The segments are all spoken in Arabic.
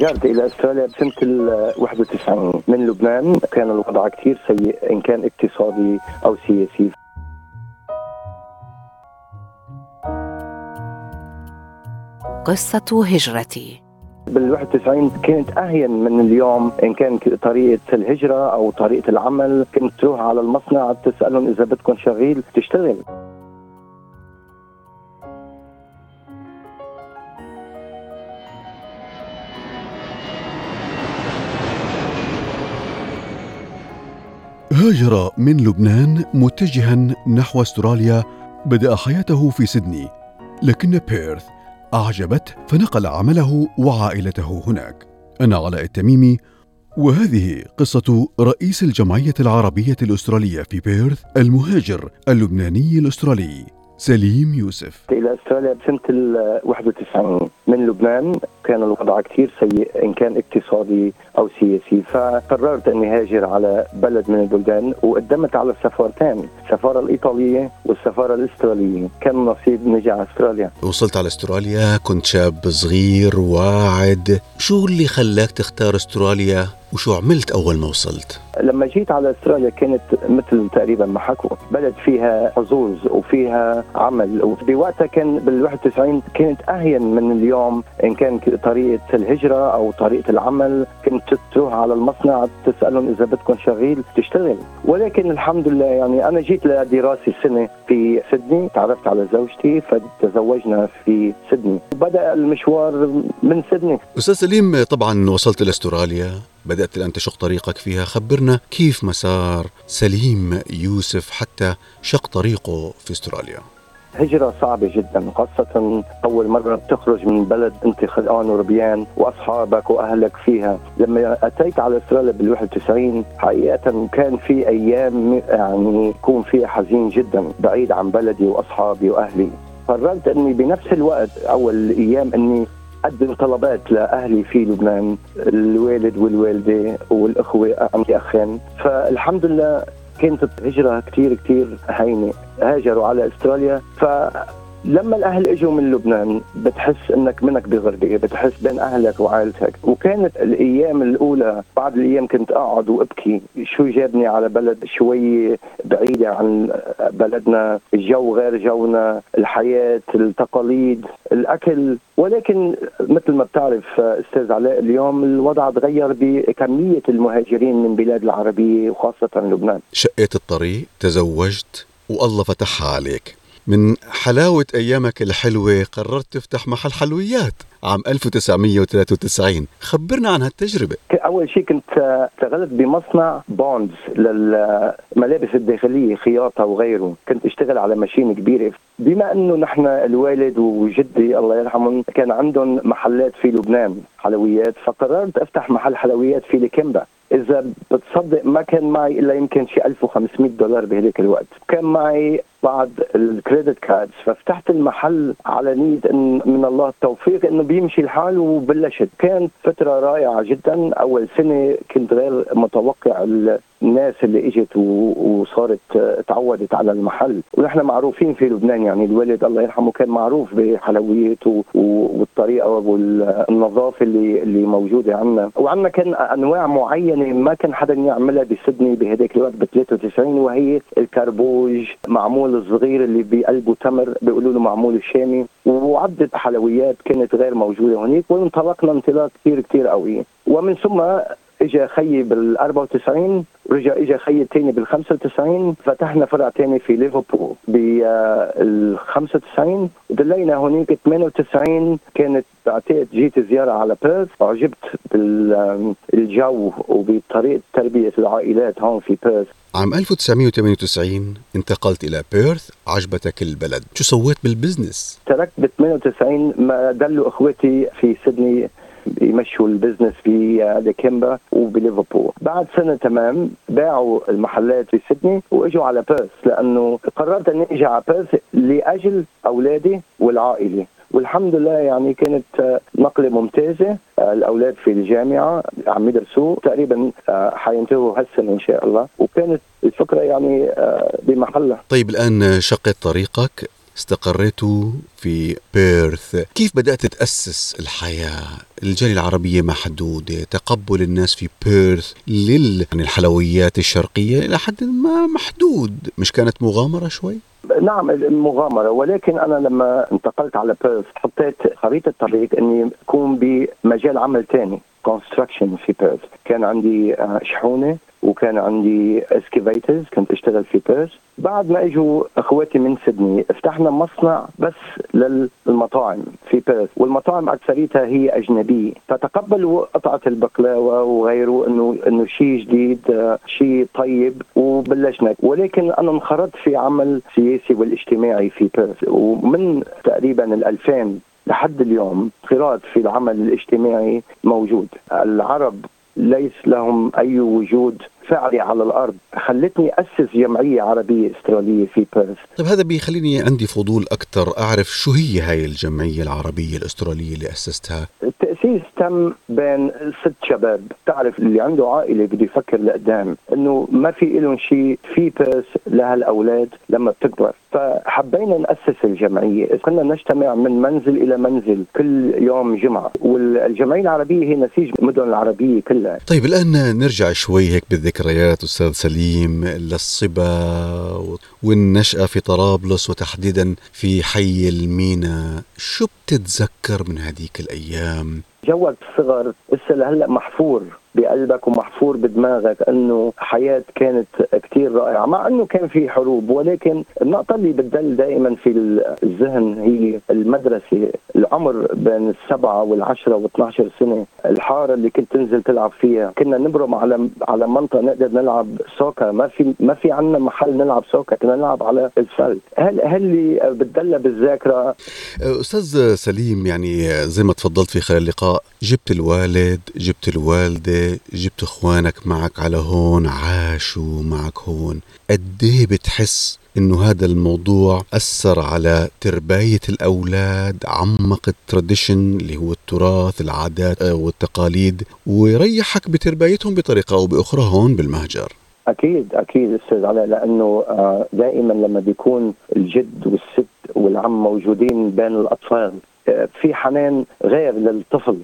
رجعت إلى أستراليا بسنة ال 91 من لبنان كان الوضع كثير سيء إن كان اقتصادي أو سياسي. قصة هجرتي. بال 91 كانت أهين من اليوم إن كان طريقة الهجرة أو طريقة العمل. كنت تروح على المصنع تسألهم إذا بدكم شغيل تشتغل. هاجر من لبنان متجها نحو استراليا بدأ حياته في سيدني لكن بيرث أعجبته فنقل عمله وعائلته هناك. أنا علاء التميمي وهذه قصة رئيس الجمعية العربية الأسترالية في بيرث المهاجر اللبناني الأسترالي. سليم يوسف. إلى أستراليا بسنة ال 91 من لبنان. كان الوضع كثير سيء إن كان اقتصادي أو سياسي. فقررت أني هاجر على بلد من البلدان وقدمت على السفارتين السفارة الإيطالية والسفارة الأسترالية. كان نصيب نجي على أستراليا. وصلت على أستراليا كنت شاب صغير واعد. شو اللي خلاك تختار أستراليا؟ وشو عملت أول ما وصلت؟ لما جيت على أستراليا كانت مثل تقريبا ما حكوا. بلد فيها حظوظ وفيها عمل. وبوقتها كان بال 91 كانت أهين من اليوم إن كان طريقة الهجرة أو طريقة العمل. كنت تروح على المصنع تسألهم إذا بدكم شغيل تشتغل. ولكن الحمد لله يعني أنا جيت لدراسة سنة في سيدني تعرفت على زوجتي فتزوجنا في سيدني بدأ المشوار من سيدني أستاذ سليم طبعا وصلت لأستراليا بدأت الآن تشق طريقك فيها. خبرنا كيف مسار سليم يوسف حتى شق طريقه في أستراليا. هجرة صعبة جدا خاصة أول مرة بتخرج من بلد أنت خلقان وربيان وأصحابك وأهلك فيها. لما أتيت على أستراليا بال 91 حقيقة كان في أيام يعني يكون فيها حزين جدا بعيد عن بلدي وأصحابي وأهلي. قررت أني بنفس الوقت أول أيام أني قدم طلبات لأهلي في لبنان الوالد والوالدة والأخوة عندي أخين. فالحمد لله كانت الهجرة كثير كثير هينة. هاجروا على استراليا. ف لما الأهل إجوا من لبنان بتحس إنك منك بغربه بتحس بين أهلك وعائلتك. وكانت الأيام الأولى بعد الأيام كنت أقعد وأبكي. شو جابني على بلد شوي بعيدة عن بلدنا. الجو غير جونا الحياة التقاليد الأكل. ولكن مثل ما بتعرف أستاذ علاء اليوم الوضع تغير بكمية المهاجرين من بلاد العربية وخاصة لبنان. شقيت الطريق تزوجت والله فتحها عليك. من حلاوة أيامك الحلوة قررت تفتح محل حلويات عام 1993 خبرنا عن هالتجربة. أول شيء كنت اشتغلت بمصنع بوندز للملابس الداخلية خياطة وغيره. كنت اشتغل على machine كبيرة. بما إنه نحن الوالد وجدي الله يرحمهم كان عندهم محلات في لبنان حلويات. فقررت أفتح محل حلويات في لكمبا إذا بتصدق ما كان معي إلا يمكن شي 1500 دولار بهذاك الوقت. كان معي بعض ال credit cards ففتحت المحل على نية إن من الله التوفيق إنه بيمشي الحال وبلشت كانت فترة رائعة جدا. أول سنة كنت غير متوقع الناس اللي إجت وصارت تعودت على المحل. ونحن معروفين في لبنان يعني الوالد الله يرحمه كان معروف بحلوياته والطريقة والنظافة اللي اللي موجودة عندنا وعندنا كان أنواع معينة ما كان حدا يعملها بسدني بهداك الوقت ب 93 وهي الكربوج معمول الصغير اللي بقلبه تمر بيقولوا له معمول الشامي. وعدة حلويات كانت غير موجودة هناك وانطلقنا انطلاق كثير كثير قوي. ومن ثم اجى خيي بال 94 ورجع اجى خيي الثاني بال 95 فتحنا فرع ثاني في ليفربول بال 95 ودلينا هناك 98 كانت بعتقد جيت زيارة على بيرث عجبت بالجو وبطريقة تربية العائلات هون في بيرث عام 1998 انتقلت إلى بيرث عجبتك البلد شو سويت بال business؟ تركت ب 98 ما ضلوا إخوتي في سيدني يمشوا ال business بليكيمبا وبليفربول بعد سنة تمام باعوا المحلات في سيدني وإجوا على بيرث لأنه قررت أني أجي على بيرث لأجل أولادي والعائلة. والحمد لله يعني كانت نقلة ممتازة الأولاد في الجامعة عم يدرسوا تقريبا حينتهوا هالسنة إن شاء الله. وكانت الفكرة يعني بمحلها. طيب الآن شقت طريقك؟ استقريتوا في بيرث. كيف بدأت تأسس الحياة؟ الجالية العربية محدودة تقبل الناس في بيرث للحلويات الشرقية إلى حد ما محدود. مش كانت مغامرة شوي؟ نعم مغامرة. ولكن أنا لما انتقلت على بيرث حطيت خريطة طريق أني أكون بمجال عمل ثاني construction في بيرث. كان عندي شحونة وكان عندي excavators كنت أشتغل في بيرث بعد ما إجوا أخواتي من سيدني فتحنا مصنع بس للمطاعم في بيرث والمطاعم اكثريتها هي أجنبية. فتقبلوا قطعة البقلاوة وغيره إنه إنه شيء جديد شيء طيب وبلشنا. ولكن أنا انخرطت في عمل سياسي والاجتماعي في بيرث ومن تقريبا ال 2000 لحد اليوم انخراط في العمل الاجتماعي موجود. العرب ليس لهم أي وجود فعلي على الأرض. خلتني أسس جمعية عربية استراليه في بيرث. طيب هذا بيخليني عندي فضول أكثر. أعرف شو هي هاي الجمعية العربية الاستراليه اللي أسستها؟ التأسيس تم بين ست شباب. تعرف اللي عنده عائلة بده يفكر لقدام. إنه ما في لهم شيء في بيرث لهالأولاد لما بتكبر. فحبينا نأسس الجمعية. كنا نجتمع من منزل إلى منزل كل يوم جمعة. والجمعية العربية هي نسيج المدن العربية كلها. طيب الآن نرجع شوي هيك بالذكريات أستاذ سليم للصبا والنشأة في طرابلس وتحديدا في حي المينا. شو بتتذكر من هذيك الأيام؟ جوك الصغر لسه لهلأ محفور. بقلبك ومحفور بدماغك أنه حياة كانت كثير رائعة مع أنه كان في حروب ولكن النقطة اللي بتدل دائما في الذهن هي المدرسة العمر بين السبعة والعشرة و12 سنة الحارة اللي كنت تنزل تلعب فيها. كنا نبرم على على منطقة نقدر نلعب soccer ما في ما في عندنا محل نلعب soccer كنا نلعب على ال flat هل هل اللي بتضل بالذاكرة؟ أستاذ سليم يعني زي ما تفضلت في خلال اللقاء جبت الوالد جبت الوالدة جبت اخوانك معك على هون عاشوا معك هون. قد بتحس إنه هذا الموضوع أثر على ترباية الأولاد عمق ال tradition اللي هو التراث العادات والتقاليد ويريحك بتربايتهم بطريقة أو بأخرى هون بالمهجر؟ أكيد أكيد أستاذ علاء لأنه دائما لما بيكون الجد والست والعم موجودين بين الأطفال في حنان غير للطفل.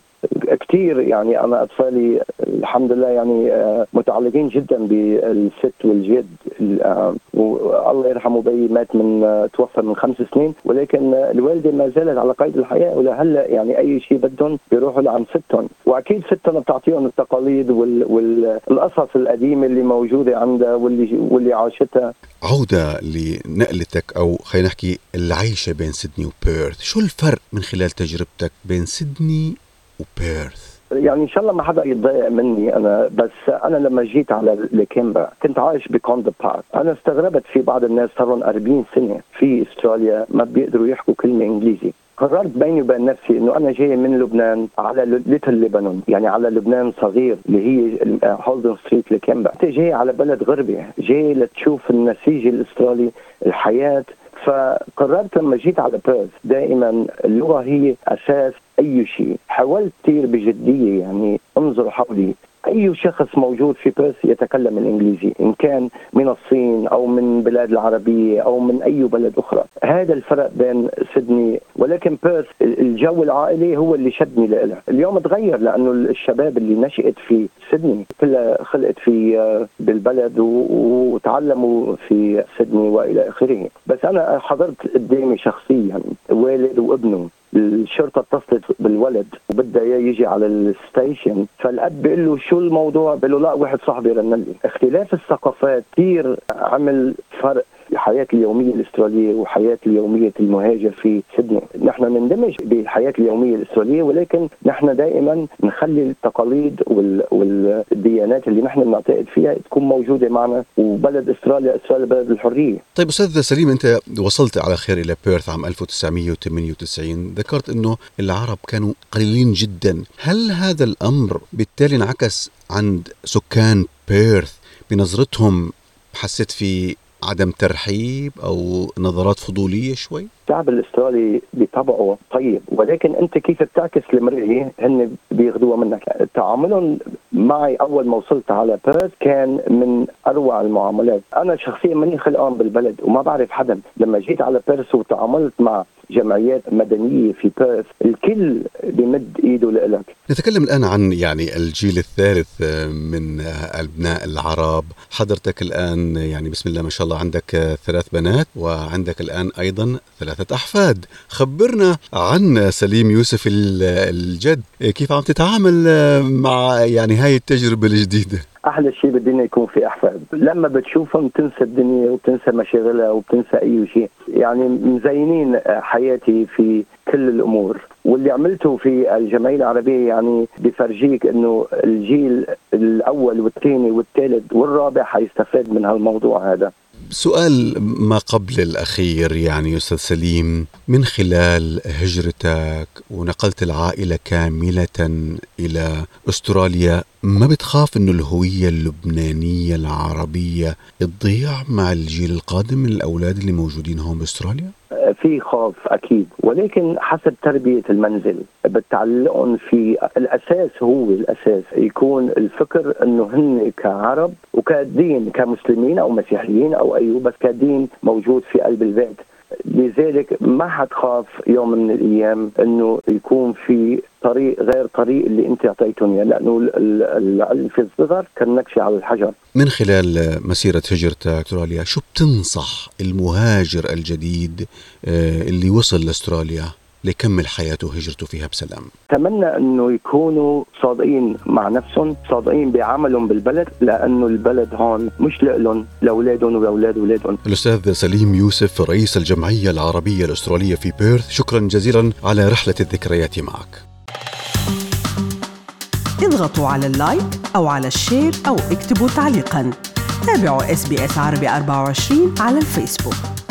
كثير يعني أنا أطفالي الحمد لله يعني متعلقين جدا بالست والجد والله يرحمه بي مات من توفى من خمس سنين ولكن الوالدة ما زالت على قيد الحياة ولهلأ يعني أي شيء بدهم بيروحوا لعند ستهم. وأكيد ستهم بتعطيهم التقاليد والقصص القديمة اللي موجودة عندها واللي واللي عاشتها. عودة لنقلتك أو خلينا نحكي العيشة بين سيدني وبيرث شو الفرق من خلال تجربتك بين سيدني وبيرث. يعني إن شاء الله ما حدا يتضايق مني أنا بس أنا لما جيت على لكيمبا كنت عايش بكوندا بارك. أنا استغربت في بعض الناس صار لهم 40 سنة في أستراليا ما بيقدروا يحكوا كلمة إنجليزي. قررت بيني وبين نفسي إنه أنا جاي من لبنان على ليتل لبنان يعني على لبنان صغير اللي هي Haldon Street Lakemba انت جاي على بلد غربي جاي لتشوف النسيج الأسترالي الحياة فقررت لما جيت على بيرث دائما اللغة هي أساس أي شيء. حاولت كثير بجدية يعني انظر حولي. أي شخص موجود في بيرث يتكلم الإنجليزي إن كان من الصين أو من بلاد العربية أو من أي بلد أخرى. هذا الفرق بين سيدني ولكن بيرث الجو العائلي هو اللي شدني لها اليوم تغير لأنه الشباب اللي نشأت في سيدني كلها خلقت في بالبلد وتعلموا في سيدني وإلى آخره. بس أنا حضرت قدامي شخصيا والد وابنه. الشرطة اتصلت بالولد وبدها اياه يجي على ال station. فالأب بيقول له شو الموضوع؟ بيقول له لا واحد صاحبي رن لي. اختلاف الثقافات كثير عمل فرق. الحياة اليومية الأسترالية وحياة اليومية المهاجر في سيدني، نحن نندمج بالحياة اليومية الأسترالية ولكن نحن دائما نخلي التقاليد والديانات اللي نحن بنعتقد فيها تكون موجودة معنا وبلد أستراليا أستراليا بلد الحرية. طيب أستاذ سليم أنت وصلت على خير إلى بيرث عام 1998 ذكرت إنه العرب كانوا قليلين جدا، هل هذا الأمر بالتالي انعكس عند سكان بيرث بنظرتهم؟ حسيت في عدم ترحيب أو نظرات فضولية شوي؟ الشعب الأسترالي بطبعه طيب ولكن أنت كيف بتعكس المرئيه هن بياخذوها منك تعاملهم معي أول ما وصلت على بيرث كان من أروع المعاملات. أنا شخصيا ماني خلقان بالبلد وما بعرف حدا. لما جيت على بيرث وتعاملت مع جمعيات مدنية في بيرث الكل بيمد إيده لك نتكلم الآن عن يعني الجيل الثالث من أبناء العرب. حضرتك الآن يعني بسم الله ما شاء الله عندك ثلاث بنات وعندك الآن أيضا ثلاثة أحفاد. خبرنا عن سليم يوسف الجد. كيف عم تتعامل مع يعني هاي التجربة الجديدة؟ أحلى شيء بالدنيا يكون في أحفاد. لما بتشوفهم بتنسى الدنيا وبتنسى مشاغلها وبتنسى أي شيء يعني مزينين حياتي في كل الأمور. واللي عملته في الجمعية العربية يعني بفرجيك إنه الجيل الأول والثاني والثالث والرابع حيستفاد من هالموضوع هذا. سؤال ما قبل الأخير يعني أستاذ سليم من خلال هجرتك ونقلت العائلة كاملة إلى أستراليا ما بتخاف أنه الهوية اللبنانية العربية تضيع مع الجيل القادم من الأولاد اللي موجودين هون بأستراليا؟ في خوف أكيد. ولكن حسب تربية المنزل بتعلقهم في الأساس هو الأساس يكون الفكر إنه هن كعرب وكدين كمسلمين أو مسيحيين أو اي بس كدين موجود في قلب البيت. لذلك ما حتخاف يوم من الأيام إنه يكون في طريق غير طريق اللي أنت أعطيتهم إياه لأنه العلم في الصغر كالنكش على الحجر. من خلال مسيرة هجرتك استراليا شو بتنصح المهاجر الجديد آه، اللي وصل لأستراليا ليكمل حياته وهجرته فيها بسلام أتمنى أنه يكونوا صادقين مع نفسهم صادقين بعملهم بالبلد لأنه البلد هون مش لهم لأولادهم ولأولاد اولادهم الأستاذ سليم يوسف رئيس الجمعية العربية الأسترالية في بيرث شكرا جزيلا على رحلة الذكريات معك. اضغطوا على ال like أو على ال share أو اكتبوا تعليقا. تابعوا SBS عربي 24 على الفيسبوك.